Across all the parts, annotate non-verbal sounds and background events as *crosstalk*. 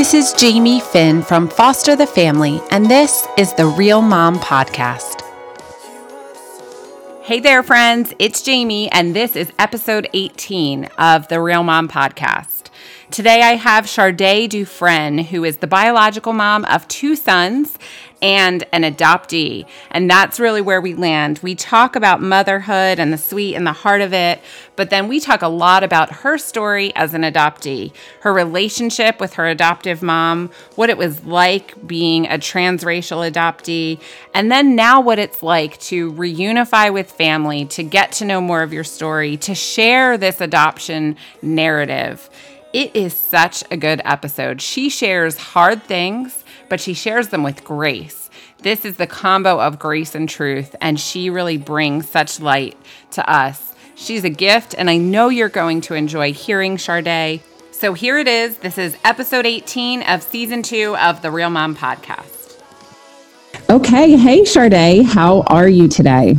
This is Jamie Finn from Foster the Family, and this is the Real Mom Podcast. Hey there, friends. It's Jamie, and this is episode 18 of the Real Mom Podcast. Today I have Charday Dufresne, who is the biological mom of two sons and an adoptee. And that's really where we land. We talk about motherhood and the sweet and the heart of it, but then we talk a lot about her story as an adoptee, her relationship with her adoptive mom, what it was like being a transracial adoptee, and then now what it's like to reunify with family, to get to know more of your story, to share this adoption narrative. It is such a good episode. She shares hard things, but she shares them with grace. This is the combo of grace and truth, and she really brings such light to us. She's a gift, and I know you're going to enjoy hearing Charday. So here it is. This is episode 18 of season two of the Real Mom podcast. Okay. Hey, Charday. How are you today?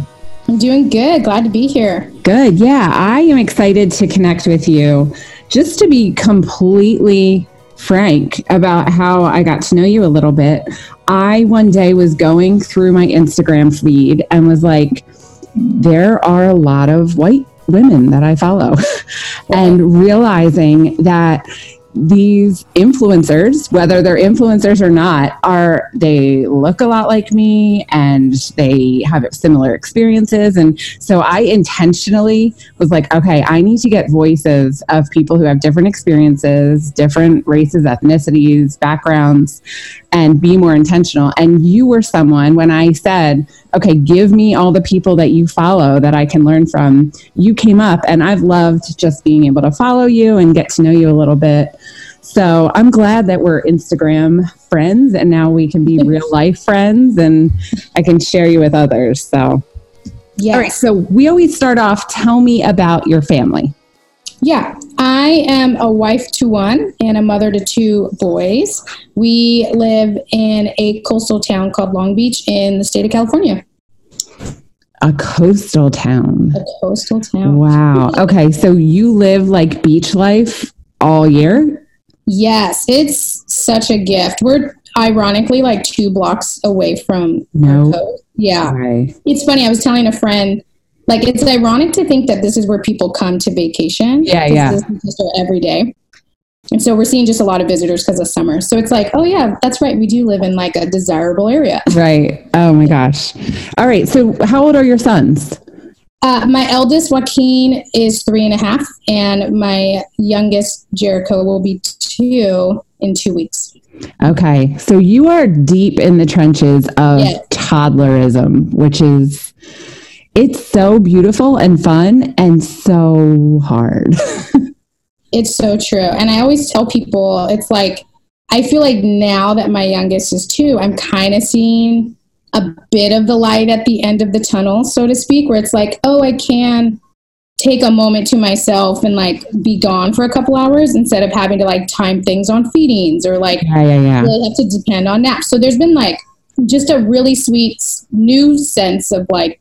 I'm doing good. Glad to be here. Good. Yeah, I am excited to connect with you just to be completely frank about how I got to know you a little bit, I one day was going through my Instagram feed and was like, there are a lot of white women that I follow, *laughs* and realizing that these influencers, whether they're influencers or not, are they look a lot like me and they have similar experiences. And so I intentionally was like, okay, I need to get voices of people who have different experiences, different races, ethnicities, backgrounds, and be more intentional. And you were someone when I said, okay, give me all the people that you follow that I can learn from, you came up. And I've loved just being able to follow you and get to know you a little bit. So I'm glad that we're Instagram friends and now we can be real life friends and I can share you with others. So, yeah. All right. So we always start off tell me about your family. Yeah, I am a wife to one and a mother to two boys. We live in a coastal town called Long Beach in the state of California. A coastal town. A coastal town. Wow. Okay, so you live like beach life all year? Yes, it's such a gift. We're ironically like two blocks away from no. coast. Yeah. Right. It's funny. I was telling a friend like it's ironic to think that this is where people come to vacation. Yeah, yeah. This is every day. And so we're seeing just a lot of visitors because of summer. So it's like, oh yeah, that's right. We do live in like a desirable area. *laughs* Right. Oh my gosh. All right. So how old are your sons? Uh, my eldest Joaquin is three and a half, and my youngest Jericho will be two in two weeks. Okay, so you are deep in the trenches of yes. toddlerism, which is it's so beautiful and fun and so hard. *laughs* it's so true. And I always tell people it's like, I feel like now that my youngest is two, I'm kind of seeing a bit of the light at the end of the tunnel, so to speak, where it's like, oh, I can take a moment to myself and like be gone for a couple hours instead of having to like time things on feedings or like yeah, yeah, yeah. really have to depend on naps. So there's been like just a really sweet new sense of like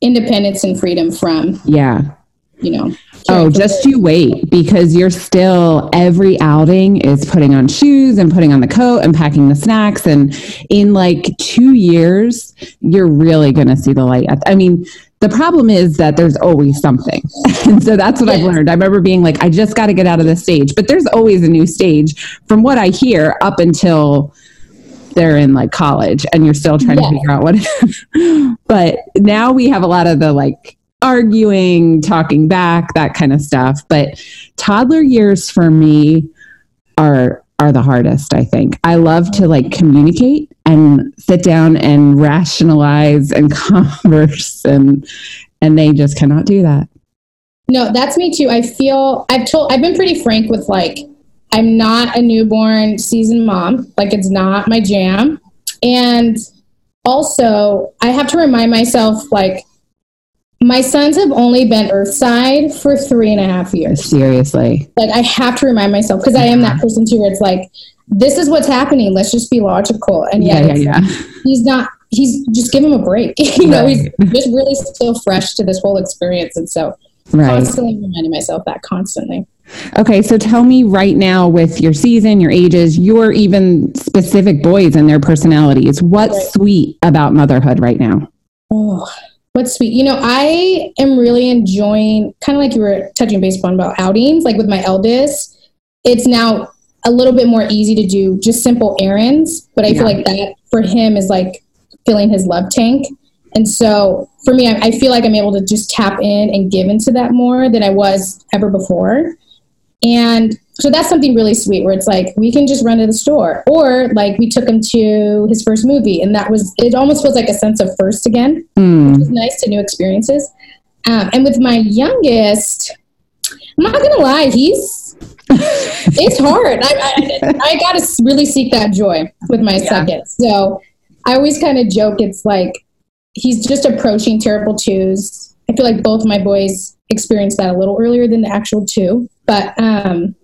independence and freedom from yeah. you know. Oh just you wait because you're still every outing is putting on shoes and putting on the coat and packing the snacks and in like two years you're really going to see the light i mean the problem is that there's always something. And *laughs* so that's what yeah. i've learned. I remember being like i just got to get out of this stage. But there's always a new stage from what i hear up until they're in like college and you're still trying yeah. to figure out what it is. *laughs* but now we have a lot of the like arguing talking back that kind of stuff but toddler years for me are are the hardest i think i love to like communicate and sit down and rationalize and *laughs* converse and and they just cannot do that no that's me too i feel i've told i've been pretty frank with like I'm not a newborn seasoned mom. Like it's not my jam. And also, I have to remind myself like my sons have only been earthside for three and a half years. Seriously. Like I have to remind myself because I am that uh-huh. person too where it's like, this is what's happening. Let's just be logical. And yeah, yeah, yeah. he's not he's just give him a break. *laughs* you know, he's just really still fresh to this whole experience. And so right. constantly reminding myself that constantly. Okay, so tell me right now with your season, your ages, your even specific boys and their personalities, what's sweet about motherhood right now? Oh, what's sweet? You know, I am really enjoying kind of like you were touching base on about outings, like with my eldest. It's now a little bit more easy to do just simple errands, but I yeah. feel like that for him is like filling his love tank. And so for me, I, I, feel like I'm able to just tap in and give into that more than I was ever before. And so that's something really sweet where it's like we can just run to the store. Or like we took him to his first movie and that was it almost feels like a sense of first again mm. which is nice to new experiences. Um, and with my youngest i'm not gonna lie he's *laughs* it's hard. I, I, I gotta really seek that joy with my yeah. second so i always kind of joke it's like he's just approaching terrible twos. I feel like both my boys experienced that a little earlier than the actual two but um,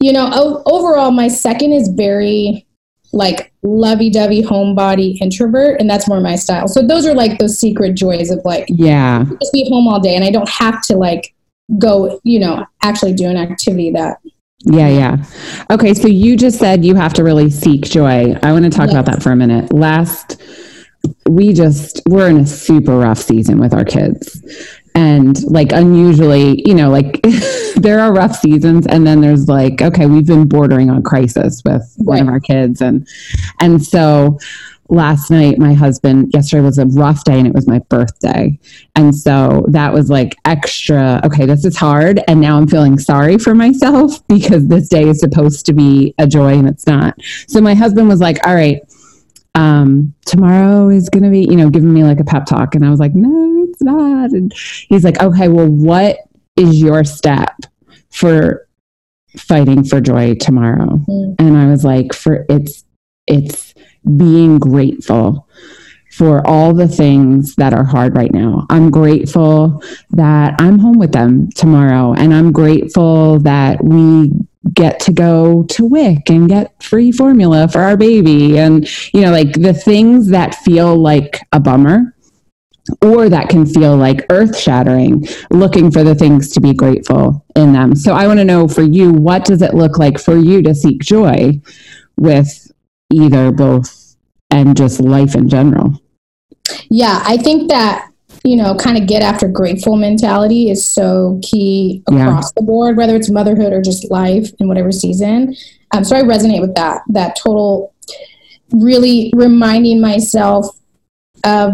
you know, o- overall, my second is very like lovey-dovey homebody introvert, and that's more my style. So those are like those secret joys of like, yeah, just be home all day, and I don't have to like go, you know, actually do an activity that yeah, yeah. Okay, so you just said you have to really seek joy. I want to talk yes. about that for a minute. Last we just we're in a super rough season with our kids and like unusually you know like *laughs* there are rough seasons and then there's like okay we've been bordering on crisis with right. one of our kids. And and so last night my husband yesterday was a rough day and it was my birthday. And so that was like extra okay this is hard and now i'm feeling sorry for myself *laughs* because this day is supposed to be a joy and it's not. So my husband was like all right um, tomorrow is going to be, you know, giving me like a pep talk. And I was like, no, it's not. And he's like, okay, well, what is your step for fighting for joy tomorrow? Mm. And I was like, for it's, it's being grateful for all the things that are hard right now. I'm grateful that I'm home with them tomorrow. And I'm grateful that we get to go to WIC and get free formula for our baby. And, you know, like the things that feel like a bummer or that can feel like earth shattering, looking for the things to be grateful in them. So I want to know for you, what does it look like for you to seek joy with either, both, and just life in general? Yeah, I think that you know, kind of get after grateful mentality is so key across yeah. the board, whether it's motherhood or just life in whatever season. Um, so I resonate with that, that total really reminding myself of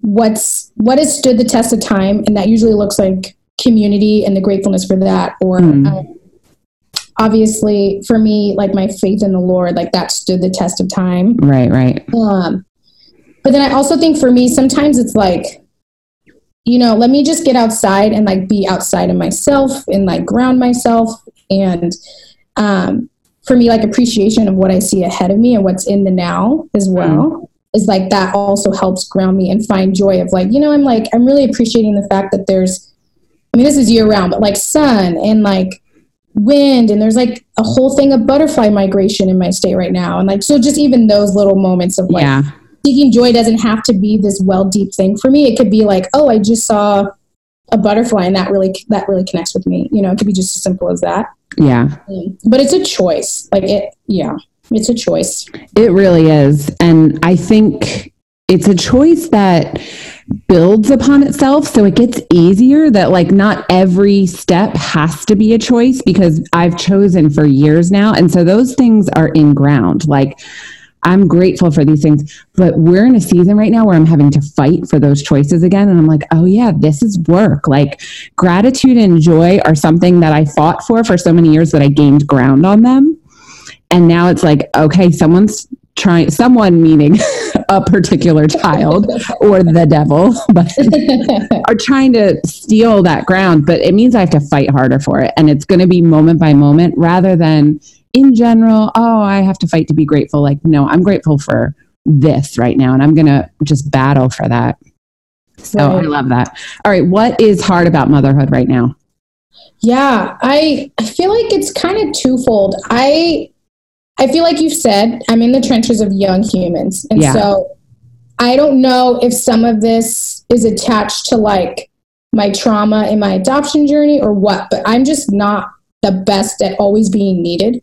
what's what has stood the test of time and that usually looks like community and the gratefulness for that or mm. um, obviously for me like my faith in the lord like that stood the test of time right right um but then i also think for me sometimes it's like you know, let me just get outside and like be outside of myself and like ground myself. And um, for me, like appreciation of what I see ahead of me and what's in the now as mm-hmm. well mm. is like that also helps ground me and find joy of like, you know, I'm like, I'm really appreciating the fact that there's, I mean, this is year round, but like sun and like wind and there's like a whole thing of butterfly migration in my state right now. And like, so just even those little moments of like, yeah seeking joy doesn't have to be this well deep thing for me. It could be like, oh, I just saw a butterfly and that really that really connects with me. You know, it could be just as simple as that. Yeah. Um, but it's a choice. Like it yeah, it's a choice. It really is. And I think it's a choice that builds upon itself so it gets easier that like not every step has to be a choice because I've chosen for years now and so those things are in ground like I'm grateful for these things, but we're in a season right now where I'm having to fight for those choices again. And I'm like, oh, yeah, this is work. Like, gratitude and joy are something that I fought for for so many years that I gained ground on them. And now it's like, okay, someone's trying, someone meaning *laughs* a particular child *laughs* or the devil, but *laughs* are trying to steal that ground. But it means I have to fight harder for it. And it's going to be moment by moment rather than, in general, oh, I have to fight to be grateful. Like, no, I'm grateful for this right now, and I'm going to just battle for that. So right. I love that. All right, what is hard about motherhood right now? Yeah, I I feel like it's kind of twofold. I I feel like you've said I'm in the trenches of young humans, and yeah. so I don't know if some of this is attached to like my trauma in my adoption journey or what, but I'm just not the best at always being needed.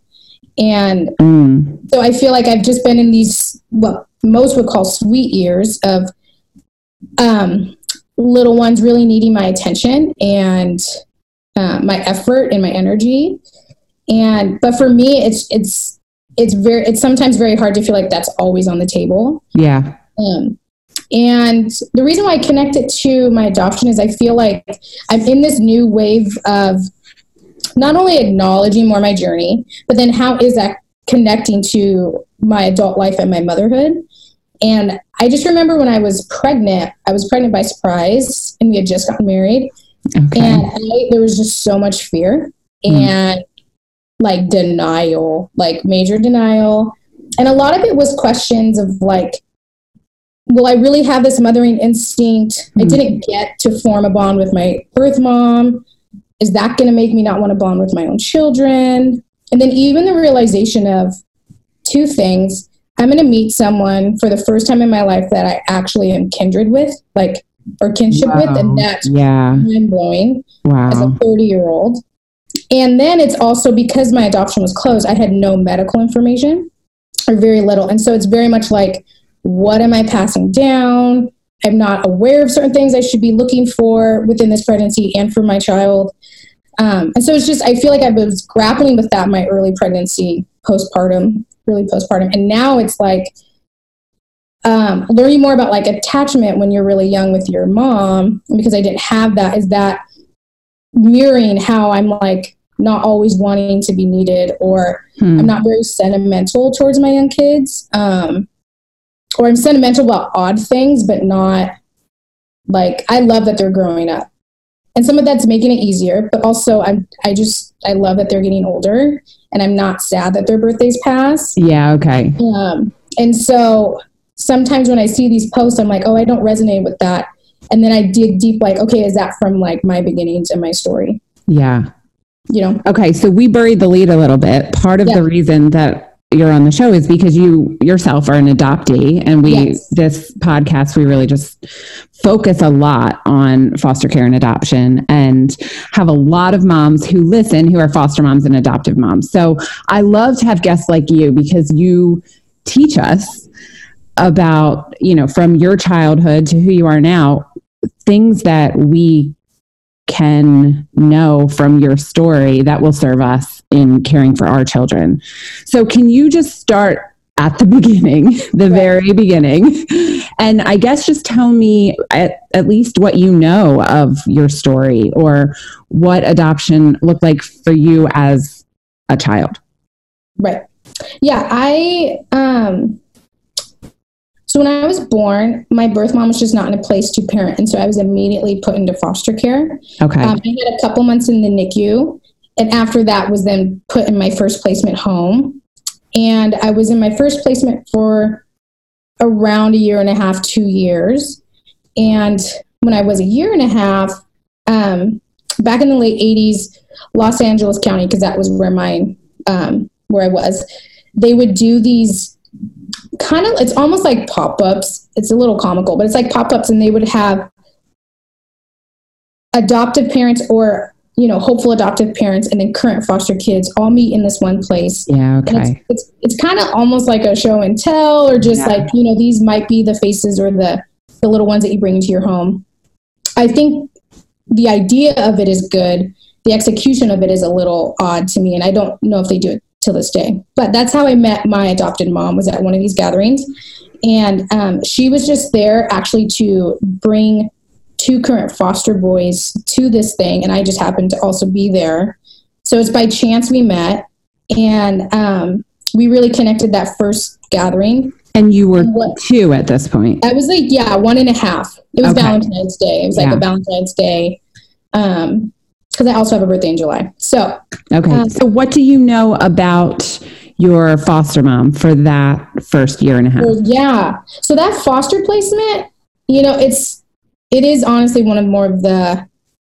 And mm. so I feel like I've just been in these, what most would call sweet years of um, little ones really needing my attention and uh, my effort and my energy. And, but for me, it's, it's, it's very, it's sometimes very hard to feel like that's always on the table. Yeah. Um, and the reason why I connect it to my adoption is I feel like I'm in this new wave of not only acknowledging more my journey, but then how is that connecting to my adult life and my motherhood? And I just remember when I was pregnant, I was pregnant by surprise and we had just gotten married. Okay. And I, there was just so much fear mm. and like denial, like major denial. And a lot of it was questions of like, will I really have this mothering instinct? Mm. I hmm. didn't get to form a bond with my birth mom. Is that going to make me not want to bond with my own children? And then even the realization of two things. I'm going to meet someone for the first time in my life that I actually am kindred with, like, or kinship wow. with. And that's yeah. mind blowing wow. as a 30 year old. And then it's also because my adoption was closed, I had no medical information or very little. And so it's very much like, what am I passing down? I'm not aware of certain things I should be looking for within this pregnancy and for my child. Um, and so it's just, I feel like I was grappling with that my early pregnancy, postpartum, really postpartum. And now it's like um, learning more about like attachment when you're really young with your mom, because I didn't have that, is that mirroring how I'm like not always wanting to be needed or hmm. I'm not very sentimental towards my young kids. Um, or I'm sentimental about odd things, but not like I love that they're growing up. And some of that's making it easier, but also I'm I just I love that they're getting older and I'm not sad that their birthdays pass. Yeah, okay. Um, and so sometimes when I see these posts, I'm like, oh, I don't resonate with that. And then I dig deep, like, okay, is that from like my beginnings and my story? Yeah. You know? Okay. So we buried the lead a little bit. Part of yeah. the reason that you're on the show is because you yourself are an adoptee and we yes. this podcast we really just focus a lot on foster care and adoption and have a lot of moms who listen who are foster moms and adoptive moms so i love to have guests like you because you teach us about you know from your childhood to who you are now things that we can know from your story that will serve us in caring for our children. So, can you just start at the *laughs* beginning, the very beginning, and I guess just tell me at, at least what you know of your story or what adoption looked like for you as a child? Right. Yeah, I um so when I was born, my birth mom was just not in a place to parent, and so I was immediately put into foster care. Okay. Um, I had a couple months in the NICU, and after that was then put in my first placement home. And I was in my first placement for around a year and a half, two years. And when I was a year and a half, um, back in the late '80s, Los Angeles County, because that was where my um, where I was, they would do these kind of it's almost like pop-ups. It's a little comical but it's like pop-ups and they would have adoptive parents or you know hopeful adoptive parents and then current foster kids all meet in this one place. Yeah okay. it's, it's, it's kind of almost like a show and tell or just yeah. like you know these might be the faces or the the little ones that you bring into your home. I think the idea of it is good. The execution of it is a little odd to me and i don't know if they do it to this day. But that's how I met my adopted mom was at one of these gatherings. And um, she was just there actually to bring two current foster boys to this thing. And I just happened to also be there. So it's by chance we met. And um, we really connected that first gathering. And you were and what, two at this point. I was like, yeah, one and a half. It was okay. Valentine's Day. It was like yeah. a Valentine's Day um, because I also have a birthday in July. So, okay. Um, so, what do you know about your foster mom for that first year and a half? Well, yeah. So that foster placement, you know, it's it is honestly one of more of the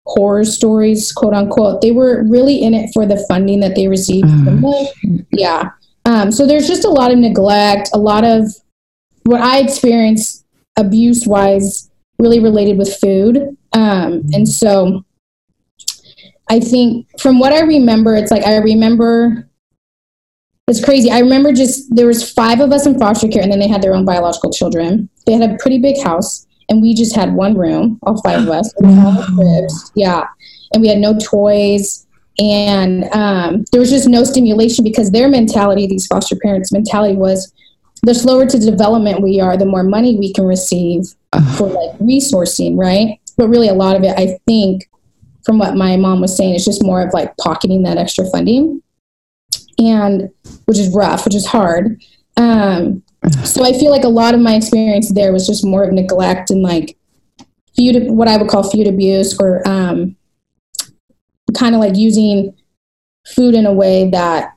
horror stories, quote unquote. They were really in it for the funding that they received. Uh, yeah. Um, so there's just a lot of neglect, a lot of what I experienced abuse wise, really related with food Um, and so I think from what I remember, it's like I remember it's crazy. I remember just there was five of us in foster care, and then they had their own biological children. They had a pretty big house, and we just had one room, all five of us, cribs. Yeah, and we had no toys, and um, there was just no stimulation because their mentality, these foster parents' mentality, was the slower to development we are, the more money we can receive for like resourcing, right? But really, a lot of it, I think, from what my mom was saying, it's just more of like pocketing that extra funding and which is rough, which is hard. Um, *sighs* so I feel like a lot of my experience there was just more of neglect and like feud, what I would call feud abuse, or um, kind of like using food in a way that,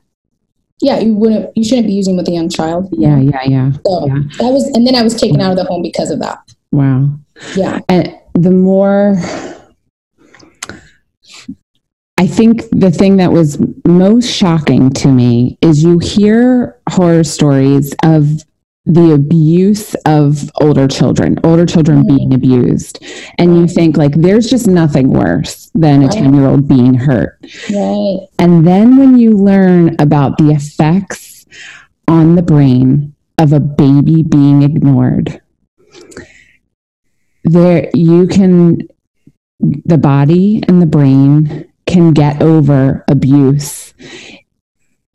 yeah, you wouldn't, you shouldn't be using with a young child. Yeah, yeah, yeah. So yeah. that was, and then I was taken out of the home because of that. Wow. Yeah. And the more I think the thing that was most shocking to me is you hear horror stories of the abuse of older children, older children Mm. being abused. And you think, like, there's just nothing worse than a 10 year old being hurt. Right. And then when you learn about the effects on the brain of a baby being ignored, there you can, the body and the brain can get over abuse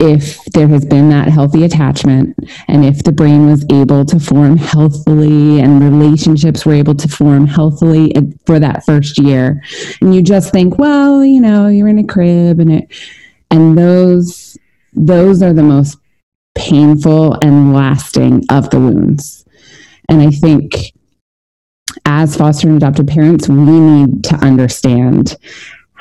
if there has been that healthy attachment and if the brain was able to form healthily and relationships were able to form healthily for that first year. And you just think well you know you're in a crib and it and those those are the most painful and lasting of the wounds. And i think as foster and adoptive parents we need to understand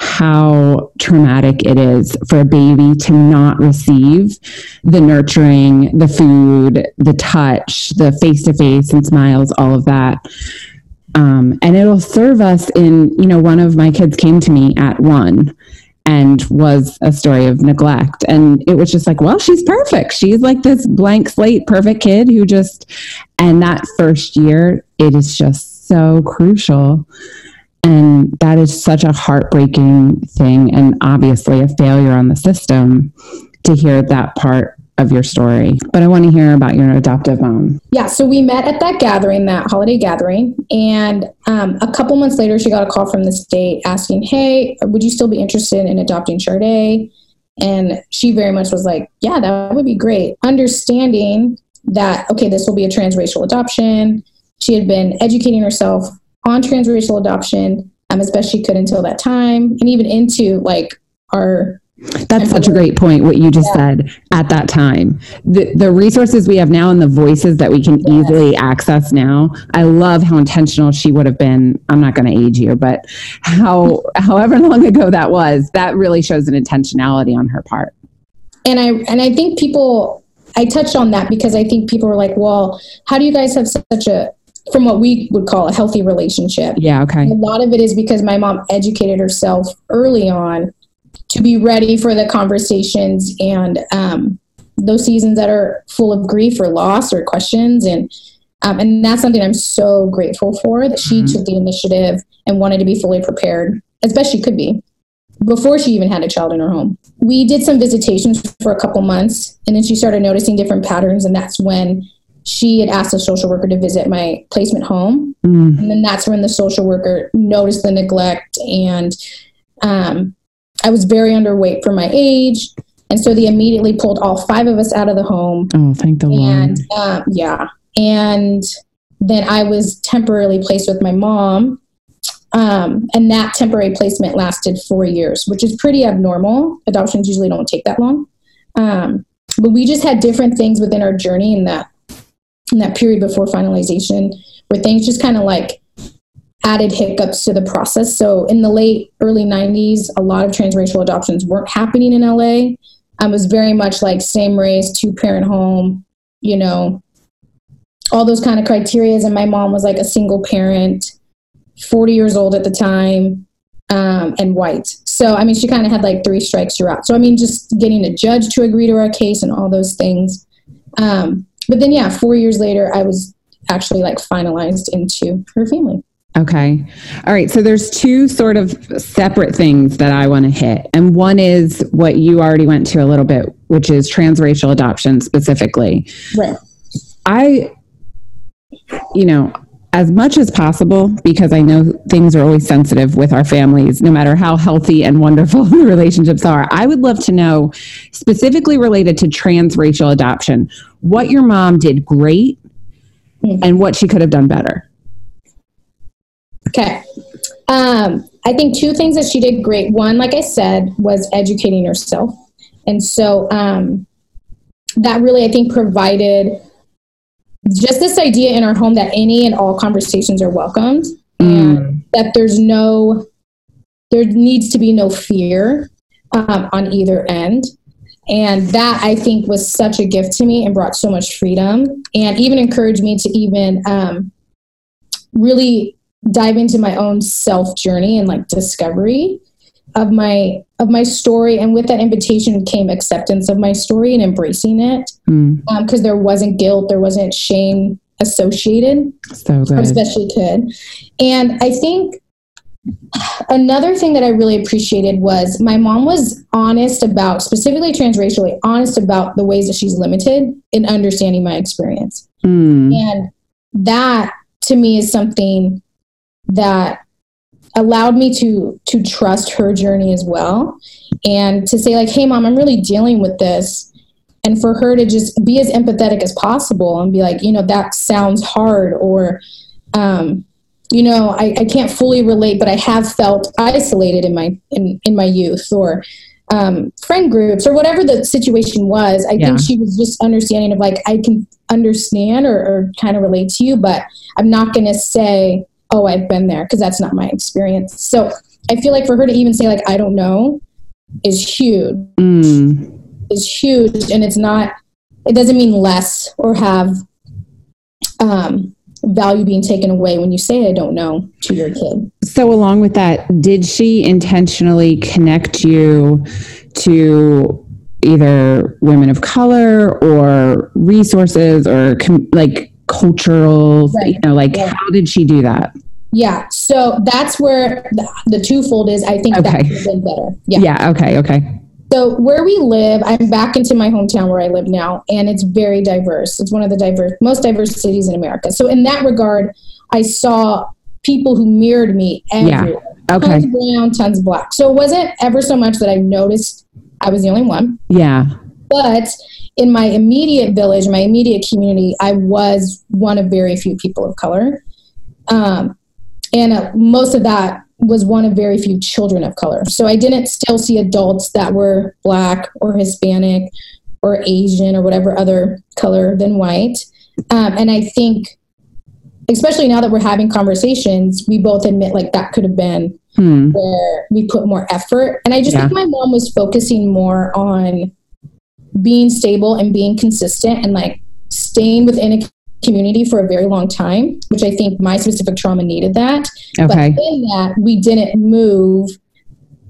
how traumatic it is for a baby to not receive the nurturing, the food, the touch, the face to face and smiles, all of that. Um, and it'll serve us in, you know, one of my kids came to me at one and was a story of neglect. And it was just like, well, she's perfect. She's like this blank slate, perfect kid who just, and that first year, it is just so crucial and that is such a heartbreaking thing, and obviously a failure on the system to hear that part of your story. But I want to hear about your adoptive mom. Yeah, so we met at that gathering, that holiday gathering, and um, a couple months later, she got a call from the state asking, "Hey, would you still be interested in adopting Charday?" And she very much was like, "Yeah, that would be great." Understanding that okay, this will be a transracial adoption. She had been educating herself on transracial adoption um, as best she could until that time, and even into like our That's such a great point, what you just Yeah. said at that time. The, the resources we have now and the voices that we can easily access now. I love how intentional she would have been. I'm not going to age you, but how, however long ago that was, that really shows an intentionality on her part. and I and I think people I touched on that because I think people were like, well, how do you guys have such a from what we would call a healthy relationship? Yeah. Okay. A lot of it is because my mom educated herself early on to be ready for the conversations and um, those seasons that are full of grief or loss or questions and um, and that's something I'm so grateful for that she Mhm. took the initiative and wanted to be fully prepared as best she could be before she even had a child in her home. We did some visitations for a couple months and then she started noticing different patterns and that's when she had asked a social worker to visit my placement home. Mm. and then that's when the social worker noticed the neglect and um, i was very underweight for my age. And so they immediately pulled all five of us out of the home. Oh, thank the Lord. and um, yeah. And then i was temporarily placed with my mom. Um, and that temporary placement lasted four years which is pretty abnormal. Adoptions usually don't take that long. Um, but we just had different things within our journey in that in that period before finalization where things just kind of like added hiccups to the process so in the late early 90s a lot of transracial adoptions weren't happening in la I was very much like same race, two parent home, you know, all those kind of criterias. And my mom was like a single parent, 40 years old at the time, um, and white. So, I mean, she kind of had like three strikes throughout. So, I mean, just getting a judge to agree to our case and all those things. Um, but then, yeah, four years later, I was actually like finalized into her family. Okay. All right. So there's two sort of separate things that I want to hit. And one is what you already went to a little bit, which is transracial adoption specifically. Right. I, you know, as much as possible, because I know things are always sensitive with our families, no matter how healthy and wonderful *laughs* the relationships are. I would love to know, specifically related to transracial adoption, what your mom did great and what she could have done better. Okay. Um, I think two things that she did great. One, like I said, was educating herself. And so um, that really, I think, provided just this idea in our home that any and all conversations are welcomed and that there's no, there needs to be no fear um, on either end. And that I think was such a gift to me and brought so much freedom and even encouraged me to even um, really dive into my own self journey and like discovery of my of my story and with that invitation came acceptance of my story and embracing it. Mm, because um, there wasn't guilt there wasn't shame associated so good. especially kid and i think another thing that i really appreciated was my mom was honest about specifically transracially honest about the ways that she's limited in understanding my experience. Mm, and that to me is something that allowed me to to trust her journey as well and to say like hey mom i'm really dealing with this and for her to just be as empathetic as possible and be like you know that sounds hard or um you know I, I can't fully relate but i have felt isolated in my in, in my youth or um, friend groups or whatever the situation was i Yeah. think she was just understanding of like i can understand or, or kind of relate to you but i'm not going to say oh i've been there because that's not my experience. So i feel like for her to even say like i don't know is huge. Mm. is huge and it's not it doesn't mean less or have um, value being taken away when you say i don't know to your kid. So, along with that, did she intentionally connect you to either women of color or resources or com- like cultural, Right. you know, like Yeah. how did she do that? yeah so that's where the, the twofold is i think that Okay. have been better yeah. Yeah. Okay. Okay. so where we live i'm back into my hometown where i live now and it's very diverse it's one of the diverse most diverse cities in america so in that regard i saw people who mirrored me Yeah. everywhere Okay. tons of brown tons of black so it wasn't ever so much that i noticed i was the only one Yeah. But in my immediate village, my immediate community, I was one of very few people of color. Um, and uh, most of that was one of very few children of color. So I didn't still see adults that were black or Hispanic or Asian or whatever other color than white. Um, and I think, especially now that we're having conversations, we both admit like that could have been Hmm. where we put more effort. And I just Yeah. think my mom was focusing more on being stable and being consistent and like staying within a community for a very long time, which I think my specific trauma needed that. Okay. But in that, we didn't move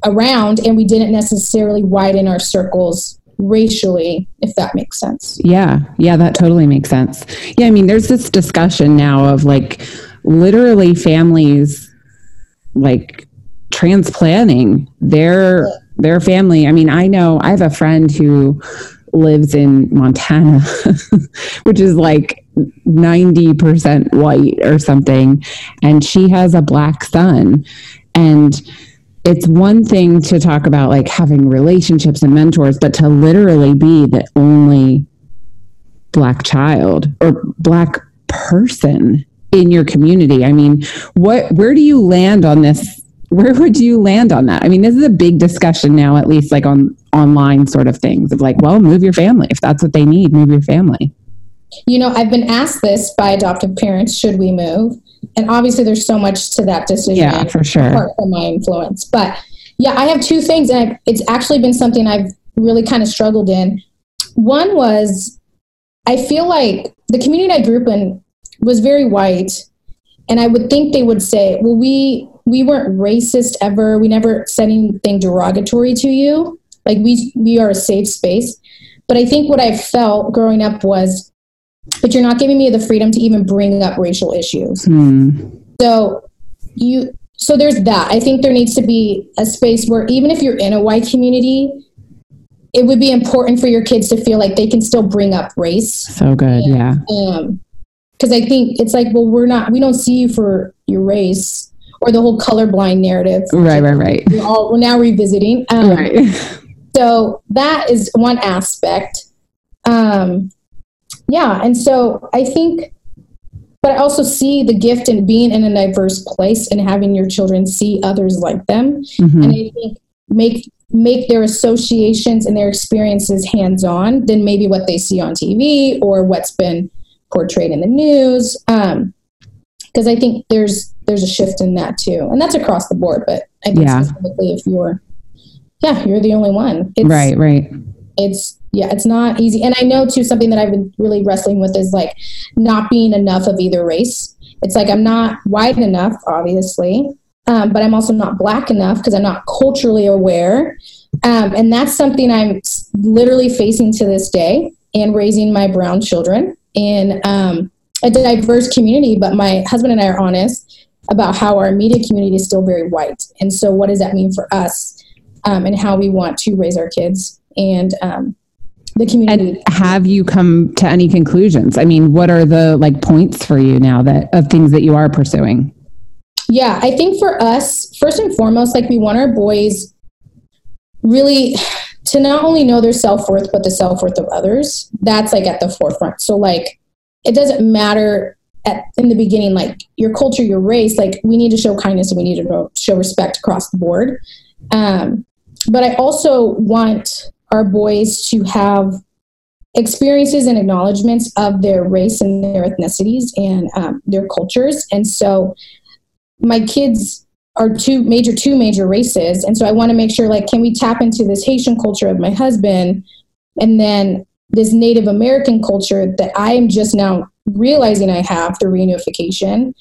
around and we didn't necessarily widen our circles racially, if that makes sense. Yeah, yeah, that totally makes sense. Yeah, I mean, there's this discussion now of like literally families like transplanting their their family. I mean, I know I have a friend who lives in Montana, *laughs* which is like 90% white or something, and she has a black son. And it's one thing to talk about like having relationships and mentors, but to literally be the only black child or black person in your community. I mean, what where do you land on this? Where would you land on that? I mean, this is a big discussion now, at least like on online sort of things of like, well, move your family. If that's what they need, move your family. You know, I've been asked this by adoptive parents should we move? And obviously, there's so much to that decision. Yeah, for sure. apart from my influence. But yeah, I have two things, and I, it's actually been something I've really kind of struggled in. One was I feel like the community I grew up in was very white, and I would think they would say, "Well, we we weren't racist ever. We never said anything derogatory to you. Like we we are a safe space." But I think what I felt growing up was, but you're not giving me the freedom to even bring up racial issues. Hmm. So you so there's that. I think there needs to be a space where even if you're in a white community, it would be important for your kids to feel like they can still bring up race. So good, and, yeah. Um, because I think it's like, well, we're not, we don't see you for your race or the whole colorblind narrative. Right, right, right. We're, all, we're now revisiting. Um, right. *laughs* So that is one aspect. Um, yeah, and so I think but I also see the gift in being in a diverse place and having your children see others like them. Mm-hmm. And I think make make their associations and their experiences hands on than maybe what they see on TV or what's been portrayed in the news. Um, because I think there's there's a shift in that too, and that's across the board. But I think yeah. specifically if you're, yeah, you're the only one. It's, right, right. It's yeah, it's not easy. And I know too something that I've been really wrestling with is like not being enough of either race. It's like I'm not white enough, obviously, um, but I'm also not black enough because I'm not culturally aware. Um, and that's something I'm literally facing to this day and raising my brown children in um, a diverse community. But my husband and I are honest about how our immediate community is still very white. And so, what does that mean for us um, and how we want to raise our kids? And um, the community. And have you come to any conclusions? I mean, what are the like points for you now that of things that you are pursuing? Yeah, I think for us, first and foremost, like we want our boys really to not only know their self-worth but the self-worth of others. That's like at the forefront. So like it doesn't matter at in the beginning like your culture, your race, like we need to show kindness and we need to show respect across the board. Um, but I also want our boys to have experiences and acknowledgments of their race and their ethnicities and um, their cultures. And so my kids are two major two major races and so i want to make sure like can we tap into this haitian culture of my husband and then this native american culture that i am just now realizing i have through reunification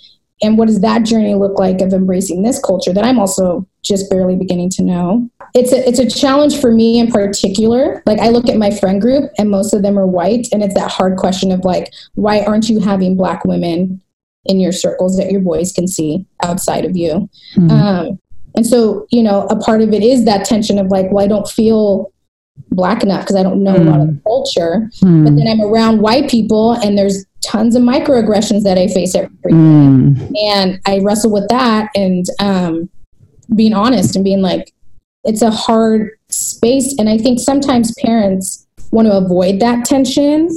and what does that journey look like of embracing this culture that i'm also just barely beginning to know it's a it's a challenge for me in particular like i look at my friend group and most of them are white and it's that hard question of like why aren't you having black women in your circles that your boys can see outside of you mm-hmm. um, and so you know a part of it is that tension of like well i don't feel black enough because i don't know mm-hmm. a lot of the culture mm-hmm. but then i'm around white people and there's tons of microaggressions that i face every day mm. and i wrestle with that and um, being honest and being like it's a hard space and i think sometimes parents want to avoid that tension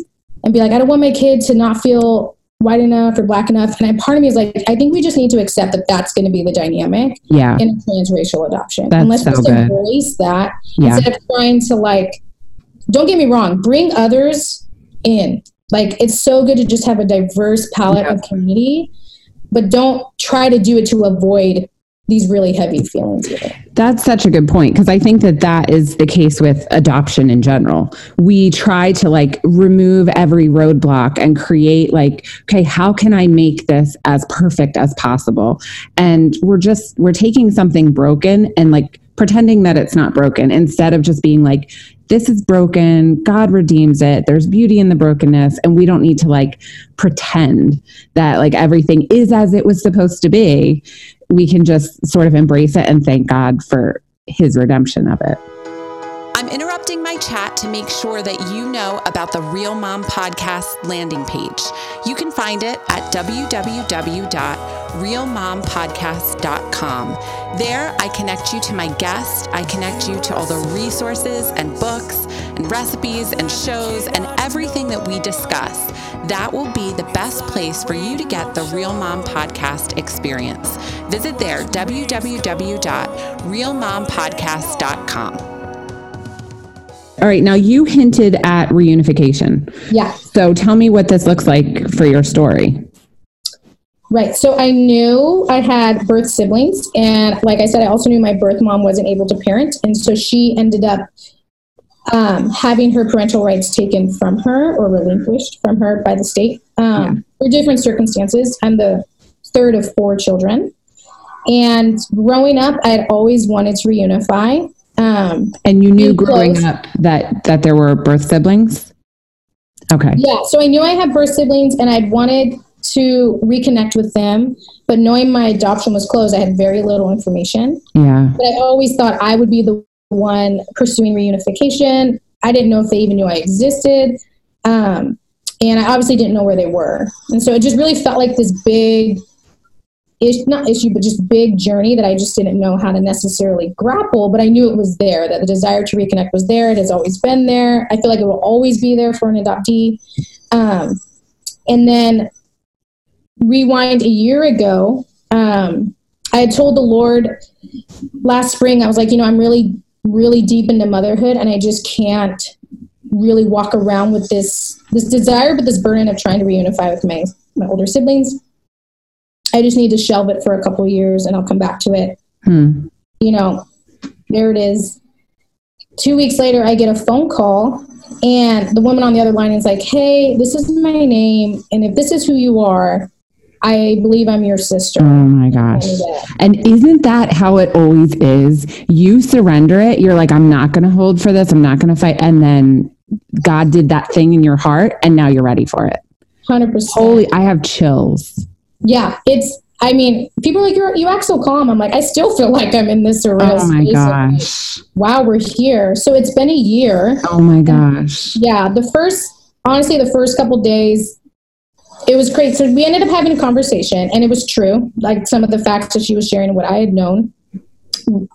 and be like i don't want my kid to not feel white enough or black enough and I, part of me is like i think we just need to accept that that's going to be the dynamic yeah. in a transracial adoption that's and let's so just good. embrace that yeah. instead of trying to like don't get me wrong bring others in like it's so good to just have a diverse palette yeah. of community but don't try to do it to avoid these really heavy feelings with it. That's such a good point because I think that that is the case with adoption in general. We try to like remove every roadblock and create like okay, how can I make this as perfect as possible? And we're just we're taking something broken and like pretending that it's not broken instead of just being like this is broken. God redeems it. There's beauty in the brokenness and we don't need to like pretend that like everything is as it was supposed to be. We can just sort of embrace it and thank God for his redemption of it. Interrupting my chat to make sure that you know about the Real Mom Podcast landing page. You can find it at www.realmompodcast.com. There, I connect you to my guest, I connect you to all the resources and books and recipes and shows and everything that we discuss. That will be the best place for you to get the Real Mom Podcast experience. Visit there, www.realmompodcast.com. All right. Now you hinted at reunification. Yeah. So tell me what this looks like for your story. Right. So I knew I had birth siblings. And like I said, I also knew my birth mom wasn't able to parent. And so she ended up um, having her parental rights taken from her or relinquished from her by the state um, yeah. for different circumstances. I'm the third of four children. And growing up, I had always wanted to reunify. Um, and you knew growing close. up that that there were birth siblings. Okay. Yeah. So I knew I had birth siblings, and I'd wanted to reconnect with them. But knowing my adoption was closed, I had very little information. Yeah. But I always thought I would be the one pursuing reunification. I didn't know if they even knew I existed. Um, and I obviously didn't know where they were. And so it just really felt like this big issue, not issue, but just big journey that I just didn't know how to necessarily grapple, but I knew it was there, that the desire to reconnect was there. It has always been there. I feel like it will always be there for an adoptee. Um, and then rewind a year ago, um, I had told the Lord last spring, I was like, you know, I'm really, really deep into motherhood and I just can't really walk around with this this desire but this burden of trying to reunify with my my older siblings I just need to shelve it for a couple years and I'll come back to it. Hmm. You know, there it is. Two weeks later, I get a phone call, and the woman on the other line is like, Hey, this is my name. And if this is who you are, I believe I'm your sister. Oh my gosh. And isn't that how it always is? You surrender it. You're like, I'm not going to hold for this. I'm not going to fight. And then God did that thing in your heart, and now you're ready for it. 100%. Holy, I have chills yeah, it's. I mean, people are like you you act so calm. I'm like, I still feel like I'm in this surreal Oh my of, like, gosh. wow, we're here. So it's been a year. Oh my gosh. Yeah, the first, honestly, the first couple days, it was great. So we ended up having a conversation, and it was true. Like some of the facts that she was sharing, what I had known,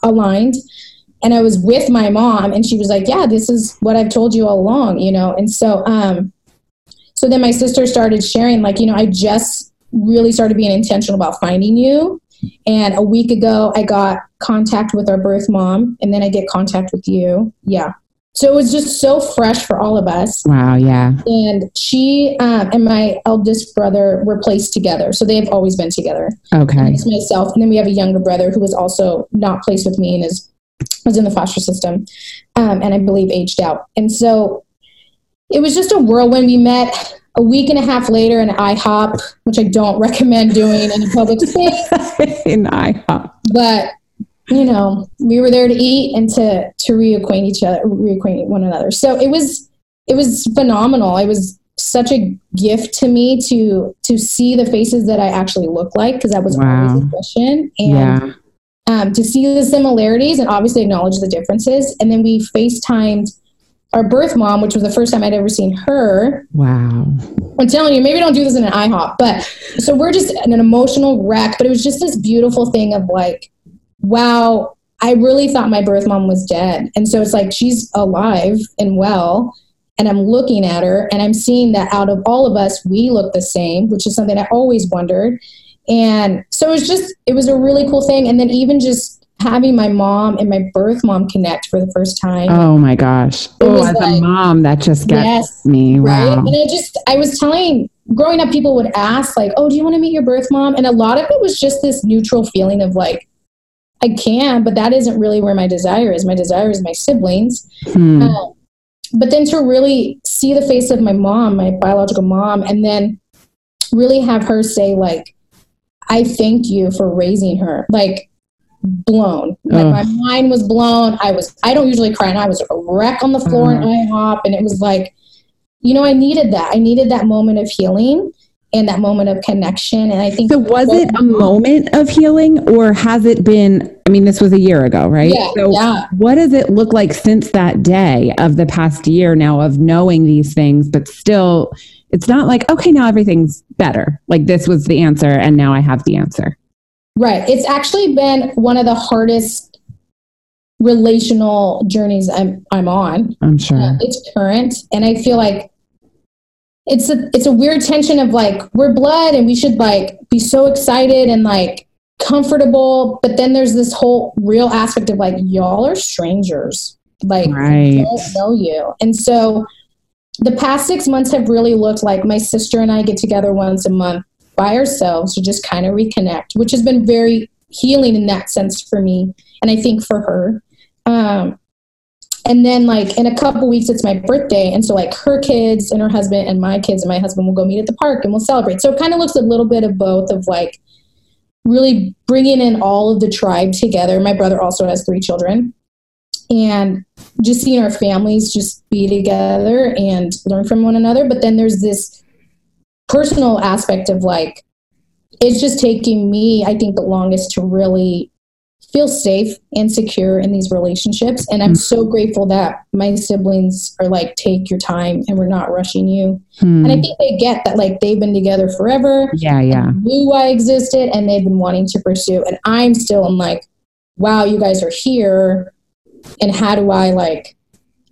aligned. And I was with my mom, and she was like, "Yeah, this is what I've told you all along," you know. And so, um, so then my sister started sharing, like, you know, I just really started being intentional about finding you. And a week ago, I got contact with our birth mom, and then I get contact with you. Yeah. So it was just so fresh for all of us. Wow. Yeah. And she um, and my eldest brother were placed together. So they've always been together. Okay. It's myself. And then we have a younger brother who was also not placed with me and is was in the foster system. Um, and I believe aged out. And so it was just a whirlwind. We met a week and a half later in IHOP, which I don't *laughs* recommend doing in a public space. *laughs* In IHOP. But you know, we were there to eat and to to reacquaint each other, reacquaint one another. So it was it was phenomenal. It was such a gift to me to to see the faces that I actually look like because that was Wow. always a question, and Yeah. um, to see the similarities and obviously acknowledge the differences. And then we FaceTimed our birth mom, which was the first time I'd ever seen her. Wow. I'm telling you, maybe don't do this in an IHOP, but so we're just an emotional wreck. But it was just this beautiful thing of like, wow, I really thought my birth mom was dead. And so it's like she's alive and well. And I'm looking at her and I'm seeing that out of all of us, we look the same, which is something I always wondered. And so it was just, it was a really cool thing. And then even just having my mom and my birth mom connect for the first time. Oh my gosh. Oh, as a mom, that just gets Yes, me. right? Wow. And I just, I was telling, growing up, people would ask, like, oh, do you want to meet your birth mom? And a lot of it was just this neutral feeling of like, I can, but that isn't really where my desire is. My desire is my siblings. Hmm. Um, but then to really see the face of my mom, my biological mom, and then really have her say, like, I thank you for raising her. Like, blown. Like, my mind was blown. I was, I don't usually cry, and I was a wreck on the floor in mm. IHOP. And it was like, you know, I needed that. I needed that moment of healing and that moment of connection. And I think So was it a moment of healing or has it been I mean this was a year ago, right? Yeah, so yeah. what does it look like since that day of the past year now of knowing these things but still it's not like okay now everything's better. Like this was the answer and now I have the answer. Right. It's actually been one of the hardest relational journeys I'm I'm on. I'm sure. Uh, it's current, and I feel like it's a it's a weird tension of like we're blood and we should like be so excited and like comfortable, but then there's this whole real aspect of like y'all are strangers, like Right. I don't know you, and so the past six months have really looked like my sister and I get together once a month by ourselves to just kind of reconnect, which has been very healing in that sense for me, and I think for her. Um, and then like in a couple weeks it's my birthday and so like her kids and her husband and my kids and my husband will go meet at the park and we'll celebrate. So it kind of looks a little bit of both of like really bringing in all of the tribe together. My brother also has three children. And just seeing our families just be together and learn from one another but then there's this personal aspect of like, it's just taking me, I think, the longest to really feel safe and secure in these relationships. And I'm so Mm-hmm. grateful that my siblings are like, take your time and we're not rushing you. Hmm. And I think they get that like they've been together forever, yeah, yeah. knew I existed, and they've been wanting to pursue. And I'm still in like, wow, you guys are here. And how do I like,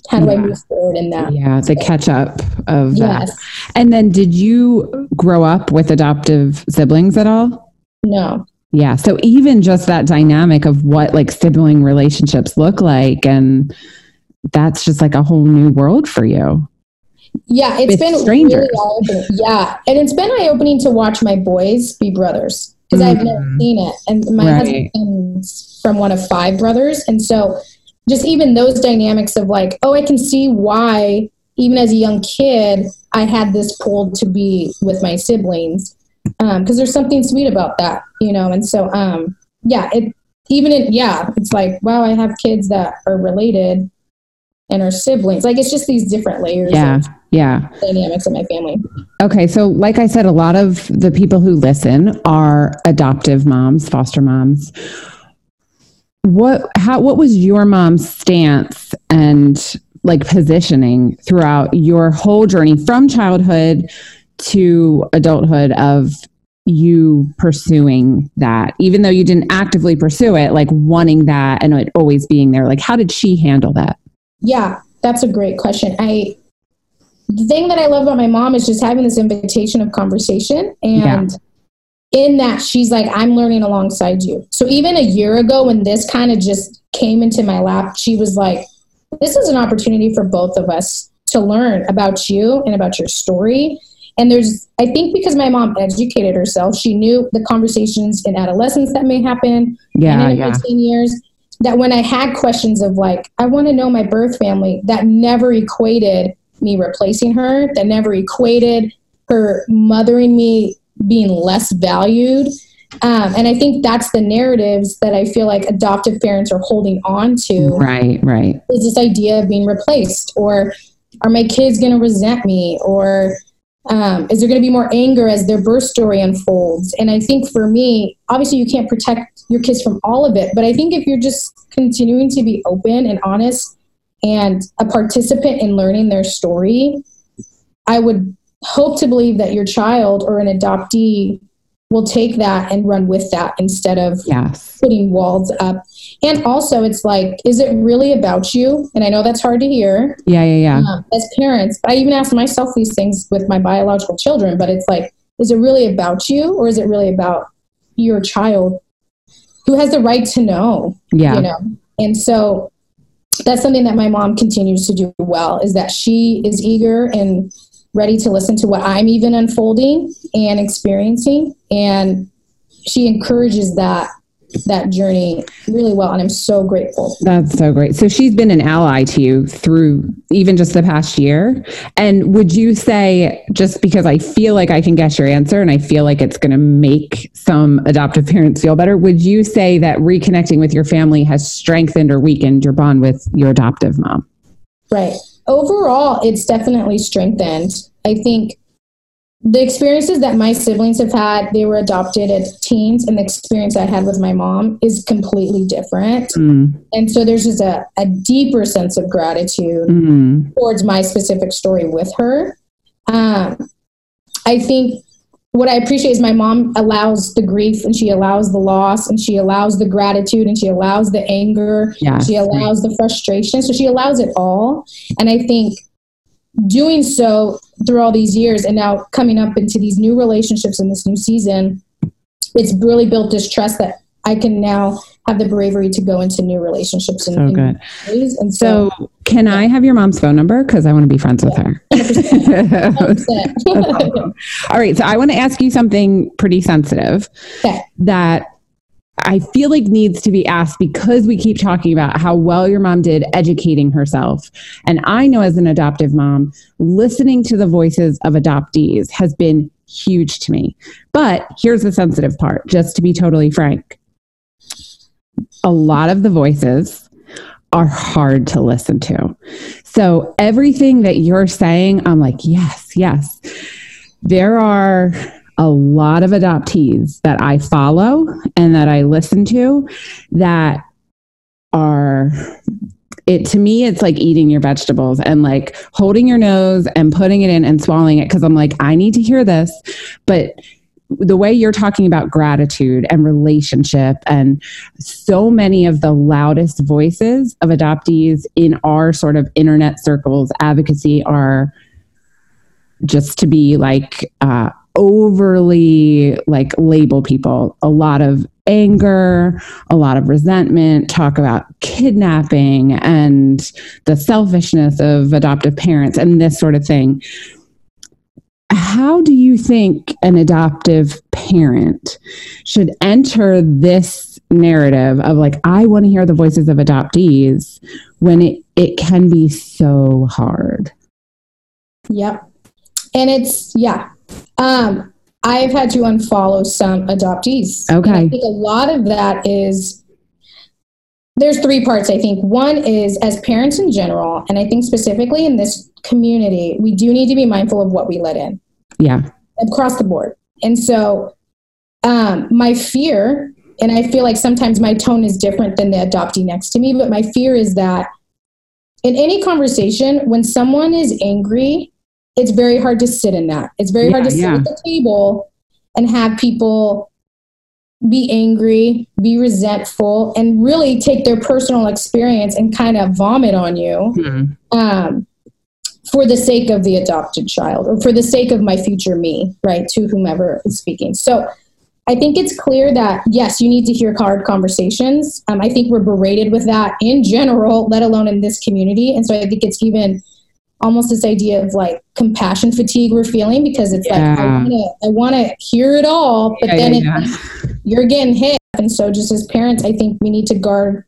how do I Yeah. move forward in that? Yeah, the catch up of that. Yes. And then did you grow up with adoptive siblings at all? No. Yeah. So even just that dynamic of what like sibling relationships look like and that's just like a whole new world for you. Yeah, it's been strangers. really. Yeah, and it's been eye opening to watch my boys be brothers because I've never Mhm. seen it, and my Right. husband comes from one of five brothers, and so just even those dynamics of like, oh, I can see why even as a young kid I had this pull to be with my siblings because there's something sweet about that, you know, and so um, yeah, it even in yeah, it's like wow, I have kids that are related and are siblings. Like it's just these different layers. Yeah. of Yeah. dynamics of my family. Okay. So, like I said, a lot of the people who listen are adoptive moms, foster moms. What, how, what was your mom's stance and like positioning throughout your whole journey from childhood to adulthood of you pursuing that, even though you didn't actively pursue it, like wanting that and it always being there? Like, how did she handle that? Yeah, that's a great question. I the thing that I love about my mom is just having this invitation of conversation and in that she's like I'm learning alongside you. So even a year ago when this kind of just came into my lap, she was like this is an opportunity for both of us to learn about you and about your story. And there's I think because my mom educated herself, she knew the conversations in adolescence that may happen Yeah. in Yeah. teen years that when I had questions of like, I want to know my birth family, that never equated me replacing her, that never equated her mothering me being less valued. Um, and I think that's the narratives that I feel like adoptive parents are holding on to Right. Right. is this idea of being replaced or are my kids going to resent me or um, is there going to be more anger as their birth story unfolds and i think for me obviously you can't protect your kids from all of it but i think if you're just continuing to be open and honest and a participant in learning their story i would hope to believe that your child or an adoptee will take that and run with that instead of Yes. putting walls up. And also, it's like, is it really about you? And I know that's hard to hear Yeah. Yeah. Yeah. um, as parents, but I even ask myself these things with my biological children. But it's like, is it really about you or is it really about your child who has the right to know? Yeah. You know? And so that's something that my mom continues to do well is that she is eager and ready to listen to what I'm even unfolding and experiencing. And she encourages that that journey really well and I'm so grateful. That's so great. So she's been an ally to you through even just the past year. And would you say, just because I feel like I can guess your answer and I feel like it's going to make some adoptive parents feel better, would you say that reconnecting with your family has strengthened or weakened your bond with your adoptive mom? Right. Overall, it's definitely strengthened. I think the experiences that my siblings have had, they were adopted as teens, and the experience I had with my mom is completely different. Mm, And so there's just a, a deeper sense of gratitude mm, towards my specific story with her. Um, I think what I appreciate is my mom allows the grief and she allows the loss and she allows the gratitude and she allows the anger. yes. She allows the frustration. So she allows it all. And I think doing so through all these years and now coming up into these new relationships in this new season, it's really built this trust that I can now have the bravery to go into new relationships and So good. ways. And so, So, can I have your mom's phone number? Because I want to be friends with her. 100%. *laughs* All right. So, I want to ask you something pretty sensitive Okay. that I feel like needs to be asked because we keep talking about how well your mom did educating herself. And I know as an adoptive mom, listening to the voices of adoptees has been huge to me. But here's the sensitive part, just to be totally frank. A lot of the voices are hard to listen to. So everything that you're saying, I'm like, yes, yes. there are a lot of adoptees that I follow and that I listen to that are it to me it's like eating your vegetables and like holding your nose and putting it in and swallowing it because I'm like I need to hear this but the way you're talking about gratitude and relationship and so many of the loudest voices of adoptees in our sort of internet circles advocacy are just to be like uh, overly like label people. A lot of anger a lot of resentment talk about kidnapping and the selfishness of adoptive parents and this sort of thing how do you think an adoptive parent should enter this narrative of like i want to hear the voices of adoptees when it, it can be so hard yep and it's yeah um, I've had to unfollow some adoptees. Okay. And I think a lot of that is there's three parts, I think. One is as parents in general, and I think specifically in this community, we do need to be mindful of what we let in. Yeah. Across the board. And so um, my fear, and I feel like sometimes my tone is different than the adoptee next to me, but my fear is that in any conversation, when someone is angry it's very hard to sit in that. It's very yeah, hard to sit yeah. at the table and have people be angry, be resentful, and really take their personal experience and kind of vomit on you mm-hmm. um, for the sake of the adopted child or for the sake of my future me, right? To whomever is speaking. So I think it's clear that, yes, you need to hear hard conversations. Um, I think we're berated with that in general, let alone in this community. And so I think it's even almost this idea of like compassion fatigue we're feeling because it's yeah. like I want to hear it all, but yeah, then yeah, it, you're getting hit. And so, just as parents, I think we need to guard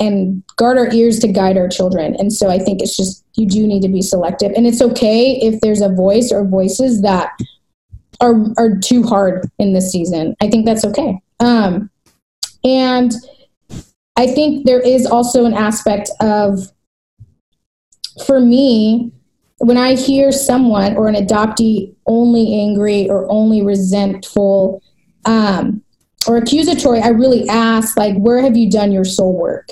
and guard our ears to guide our children. And so, I think it's just you do need to be selective, and it's okay if there's a voice or voices that are are too hard in this season. I think that's okay. Um, and I think there is also an aspect of for me, when I hear someone or an adoptee only angry or only resentful um, or accusatory, I really ask, like, where have you done your soul work?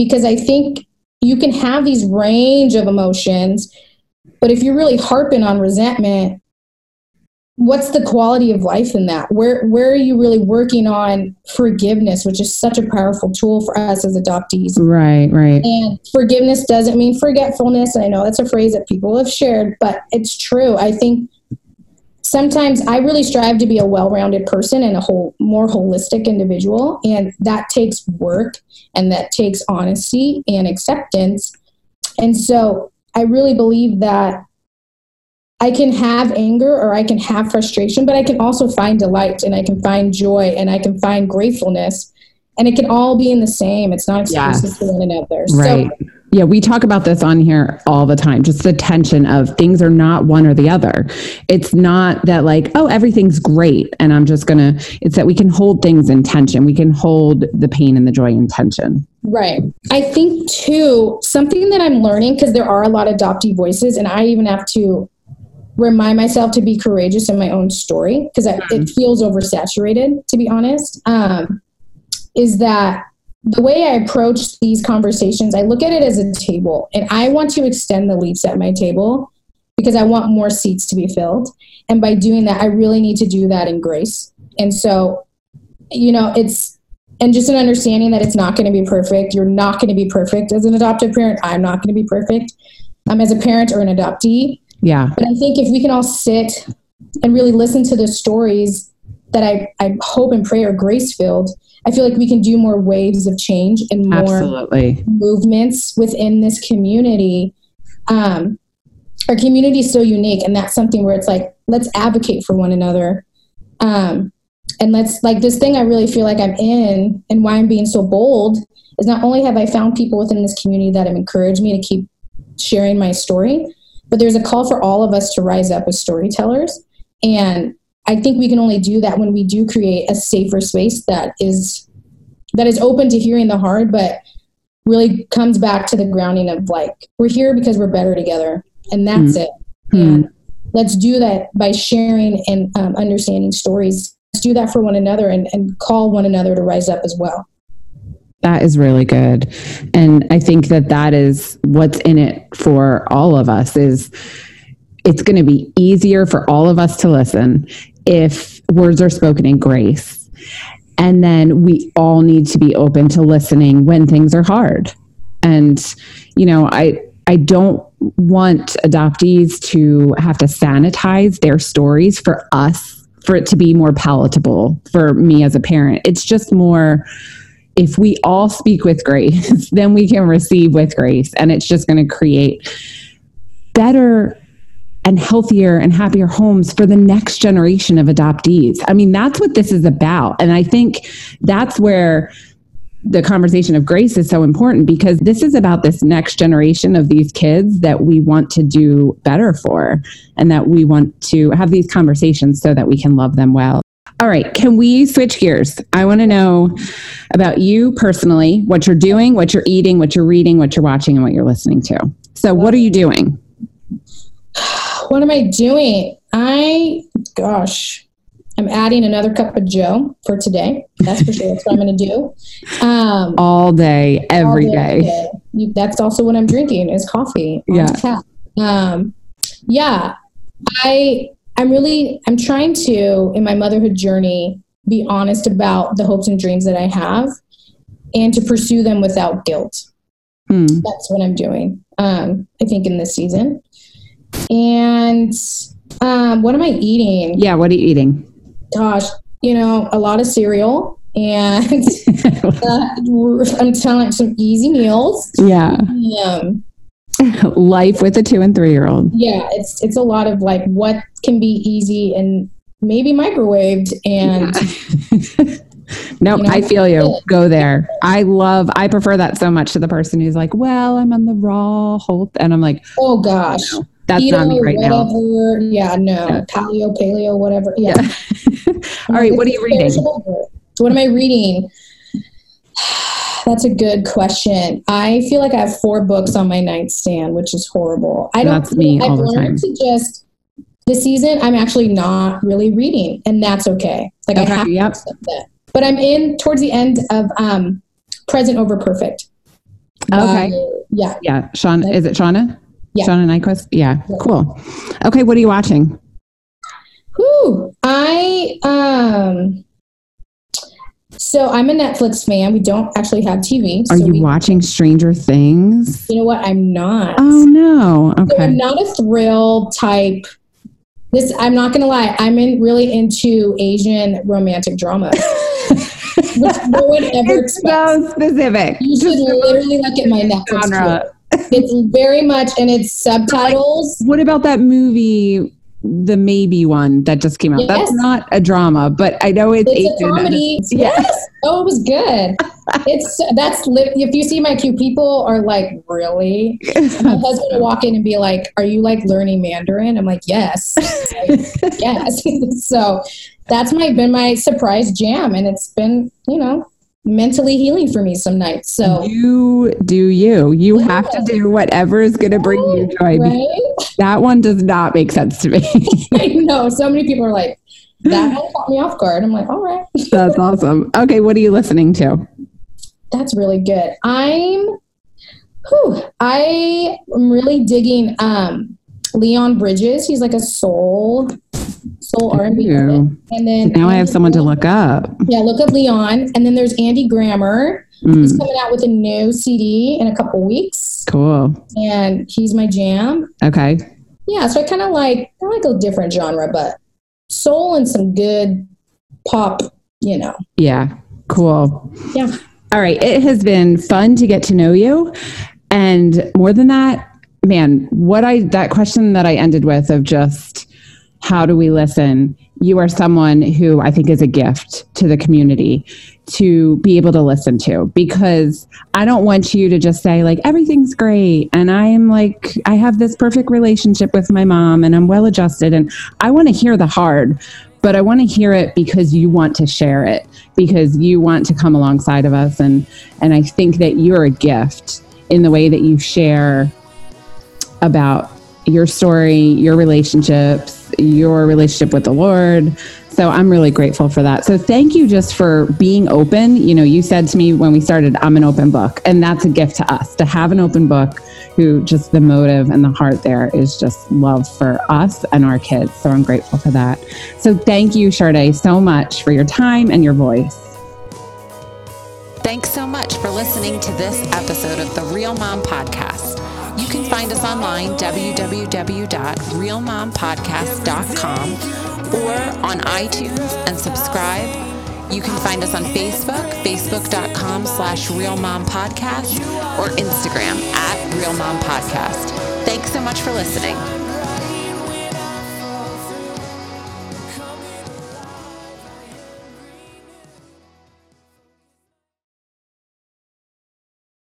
Because I think you can have these range of emotions, but if you're really harping on resentment, what's the quality of life in that? Where where are you really working on forgiveness which is such a powerful tool for us as adoptees? Right right. And forgiveness doesn't mean forgetfulness. I know that's a phrase that people have shared but it's true. I think sometimes i really strive to be a well-rounded person and a whole more holistic individual and that takes work and that takes honesty and acceptance and so i really believe that I can have anger or I can have frustration, but I can also find delight and I can find joy and I can find gratefulness. And it can all be in the same. It's not exclusive yes. to one another. Right. So, yeah, we talk about this on here all the time. Just the tension of things are not one or the other. It's not that like, oh, everything's great and I'm just going to it's that we can hold things in tension. We can hold the pain and the joy in tension. Right. I think too, something that I'm learning because there are a lot of adoptee voices and I even have to remind myself to be courageous in my own story because it mm-hmm. feels oversaturated to be honest um, is that the way i approach these conversations i look at it as a table and i want to extend the leaves at my table because i want more seats to be filled. And by doing that i really need to do that in grace. And so you know it's and just an understanding that it's not going to be perfect. You're not going to be perfect as an adoptive parent. I'm not going to be perfect um, as a parent or an adoptee. Yeah. But I think if we can all sit and really listen to the stories that I, I hope and pray are grace filled, I feel like we can do more waves of change and more Absolutely. movements within this community. Um, our community is so unique, and that's something where it's like, let's advocate for one another. Um, and let's, like, this thing I really feel like I'm in, and why I'm being so bold is not only have I found people within this community that have encouraged me to keep sharing my story, but there's a call for all of us to rise up as storytellers. And I think we can only do that when we do create a safer space that is that is open to hearing the hard, but really comes back to the grounding of like we're here because we're better together, and that's mm-hmm. it. And let's do that by sharing and um, understanding stories. Let's do that for one another and, and call one another to rise up as well. That is really good. And I think that that is what's in it for all of us is it's going to be easier for all of us to listen if words are spoken in grace. And then we all need to be open to listening when things are hard. And you know, I I don't want adoptees to have to sanitize their stories for us for it to be more palatable for me as a parent. It's just more if we all speak with grace, *laughs* then we can receive with grace. And it's just going to create better and healthier and happier homes for the next generation of adoptees. I mean, that's what this is about. And I think that's where the conversation of grace is so important because this is about this next generation of these kids that we want to do better for and that we want to have these conversations so that we can love them well. All right, can we switch gears? I want to know about you personally, what you're doing, what you're eating, what you're reading, what you're watching, and what you're listening to. So, what are you doing? *sighs* *sighs* *sighs* What am I doing? I, gosh, I'm adding another cup of Joe for today. That's for sure. That's what I'm going to do. Um, all day, every all day. day. That's also what I'm drinking is coffee. Yeah. Um, yeah. I I'm really I'm trying to in my motherhood journey be honest about the hopes and dreams that I have and to pursue them without guilt. Hmm. That's what I'm doing. Um, I think in this season. And um, what am I eating? Yeah, what are you eating? Gosh, you know, a lot of cereal and *laughs* uh, I'm telling some easy meals. Yeah. Um, life with a two and three year old. Yeah, it's it's a lot of like what can be easy and maybe microwaved and yeah. *laughs* nope, you know, I feel you. Go there. I love I prefer that so much to the person who's like, Well, I'm on the raw whole and I'm like, Oh gosh. No, that's Keto, not me right whatever. now. Yeah, no. Yeah. Paleo, paleo, whatever. Yeah. yeah. *laughs* All right, what are you reading? What am I reading? *sighs* That's a good question. I feel like I have four books on my nightstand, which is horrible. I don't. That's me I've all the time. To just this season, I'm actually not really reading, and that's okay. Like okay, I have yep. to accept that. But I'm in towards the end of um, Present Over Perfect. Okay. Uh, yeah. Yeah. Sean, is it Shauna? Yeah. Shauna Niequist? Yeah. yeah. Cool. Okay. What are you watching? Whew. I um so I'm a Netflix fan. We don't actually have TV. Are so you we, watching Stranger Things? You know what? I'm not. Oh no. Okay. So I'm not a thrill type. This I'm not gonna lie. I'm in really into Asian romantic drama. *laughs* which no one ever it's expects. so specific. You should literally look at my Netflix. Genre. It's very much, and it's subtitles. Like, what about that movie the maybe one that just came out. Yes. That's not a drama, but I know it's, it's a comedy. It's, yes. Oh, it was good. *laughs* it's that's if you see my cute people are like really. my husband will walk in and be like, "Are you like learning Mandarin?" I'm like, "Yes, *laughs* like, yes." *laughs* so that's my been my surprise jam, and it's been you know mentally healing for me some nights. So you do you. You yeah. have to do whatever is going to bring you joy. Right? That one does not make sense to me. *laughs* I know. So many people are like, that *laughs* one caught me off guard. I'm like, all right. That's awesome. Okay, what are you listening to? That's really good. I'm whew, I am really digging um Leon Bridges. He's like a soul soul R&B And then now I have someone to look up. Yeah, look up Leon. And then there's Andy Grammer. Mm. He's coming out with a new CD in a couple weeks. Cool. And he's my jam. Okay. Yeah, so I kind of like I like a different genre, but soul and some good pop, you know. Yeah. Cool. Yeah. All right. It has been fun to get to know you. And more than that, man, what I that question that I ended with of just how do we listen? You are someone who I think is a gift to the community to be able to listen to because I don't want you to just say, like, everything's great. And I am like, I have this perfect relationship with my mom and I'm well adjusted. And I want to hear the hard, but I want to hear it because you want to share it, because you want to come alongside of us. And, and I think that you're a gift in the way that you share about your story, your relationships, your relationship with the Lord. So I'm really grateful for that. So thank you just for being open. You know, you said to me when we started, I'm an open book. And that's a gift to us to have an open book who just the motive and the heart there is just love for us and our kids. So I'm grateful for that. So thank you, Sade, so much for your time and your voice. Thanks so much for listening to this episode of the Real Mom Podcast. You can find us online, www.realmompodcast.com, or on iTunes and subscribe. You can find us on Facebook, facebook.com slash realmompodcast, or Instagram at realmompodcast. Thanks so much for listening.